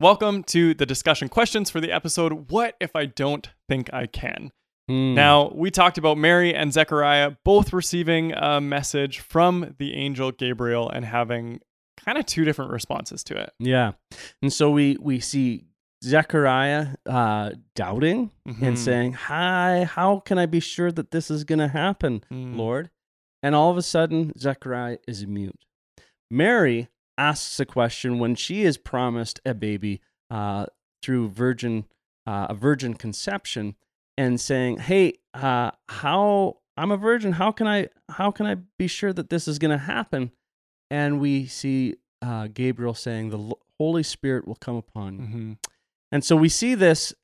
Welcome to the discussion questions for the episode What If I Don't Think I Can? Hmm. Now, we talked about Mary and Zechariah both receiving a message from the angel Gabriel and having kind of two different responses to it. yeah, and so we we see Zechariah uh, doubting Mhm. and saying, "Hi, how can I be sure that this is going to happen, Mm. Lord?" And all of a sudden, Zechariah is mute. Mary asks a question when she is promised a baby uh, through virgin uh, a virgin conception, and saying, "Hey, uh, how I'm a virgin? How can I how can I be sure that this is going to happen?" And we see uh, Gabriel saying, "The Holy Spirit will come upon you." Mhm. And so we see this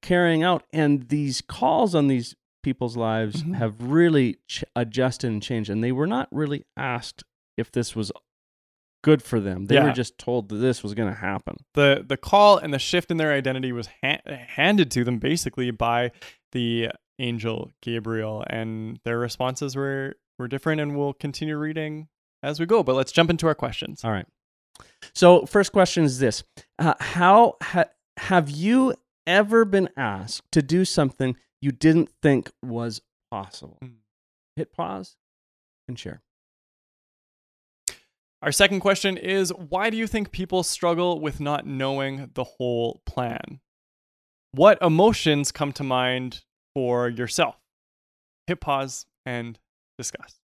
carrying out, and these calls on these people's lives Mhm. have really ch- adjusted and changed. And they were not really asked if this was good for them. They Yeah. were just told that this was going to happen. The, the call and the shift in their identity was ha- handed to them basically by the angel Gabriel, and their responses were, were different, and we'll continue reading as we go. But let's jump into our questions. All right. So, first question is this uh, How ha- have you ever been asked to do something you didn't think was possible? Mm. Hit pause and share. Our second question is why do you think people struggle with not knowing the whole plan? What emotions come to mind for yourself? Hit pause and discuss.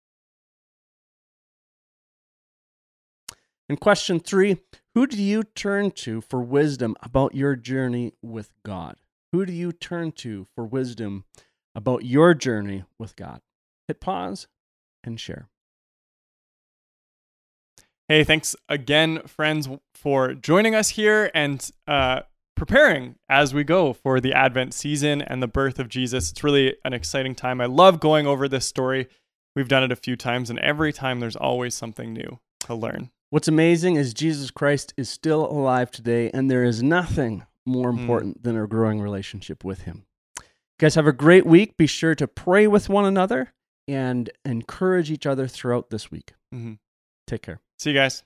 And question three Who do you turn to for wisdom about your journey with God? Who do you turn to for wisdom about your journey with God? Hit pause and share. Hey, thanks again, friends, for joining us here and uh, preparing as we go for the Advent season and the birth of Jesus. It's really an exciting time. I love going over this story. We've done it a few times, and every time there's always something new to learn. What's amazing is Jesus Christ is still alive today, and there is nothing more Mm. important than a growing relationship with Him. You guys have a great week. Be sure to pray with one another and encourage each other throughout this week. Mhm. Take care. See you guys.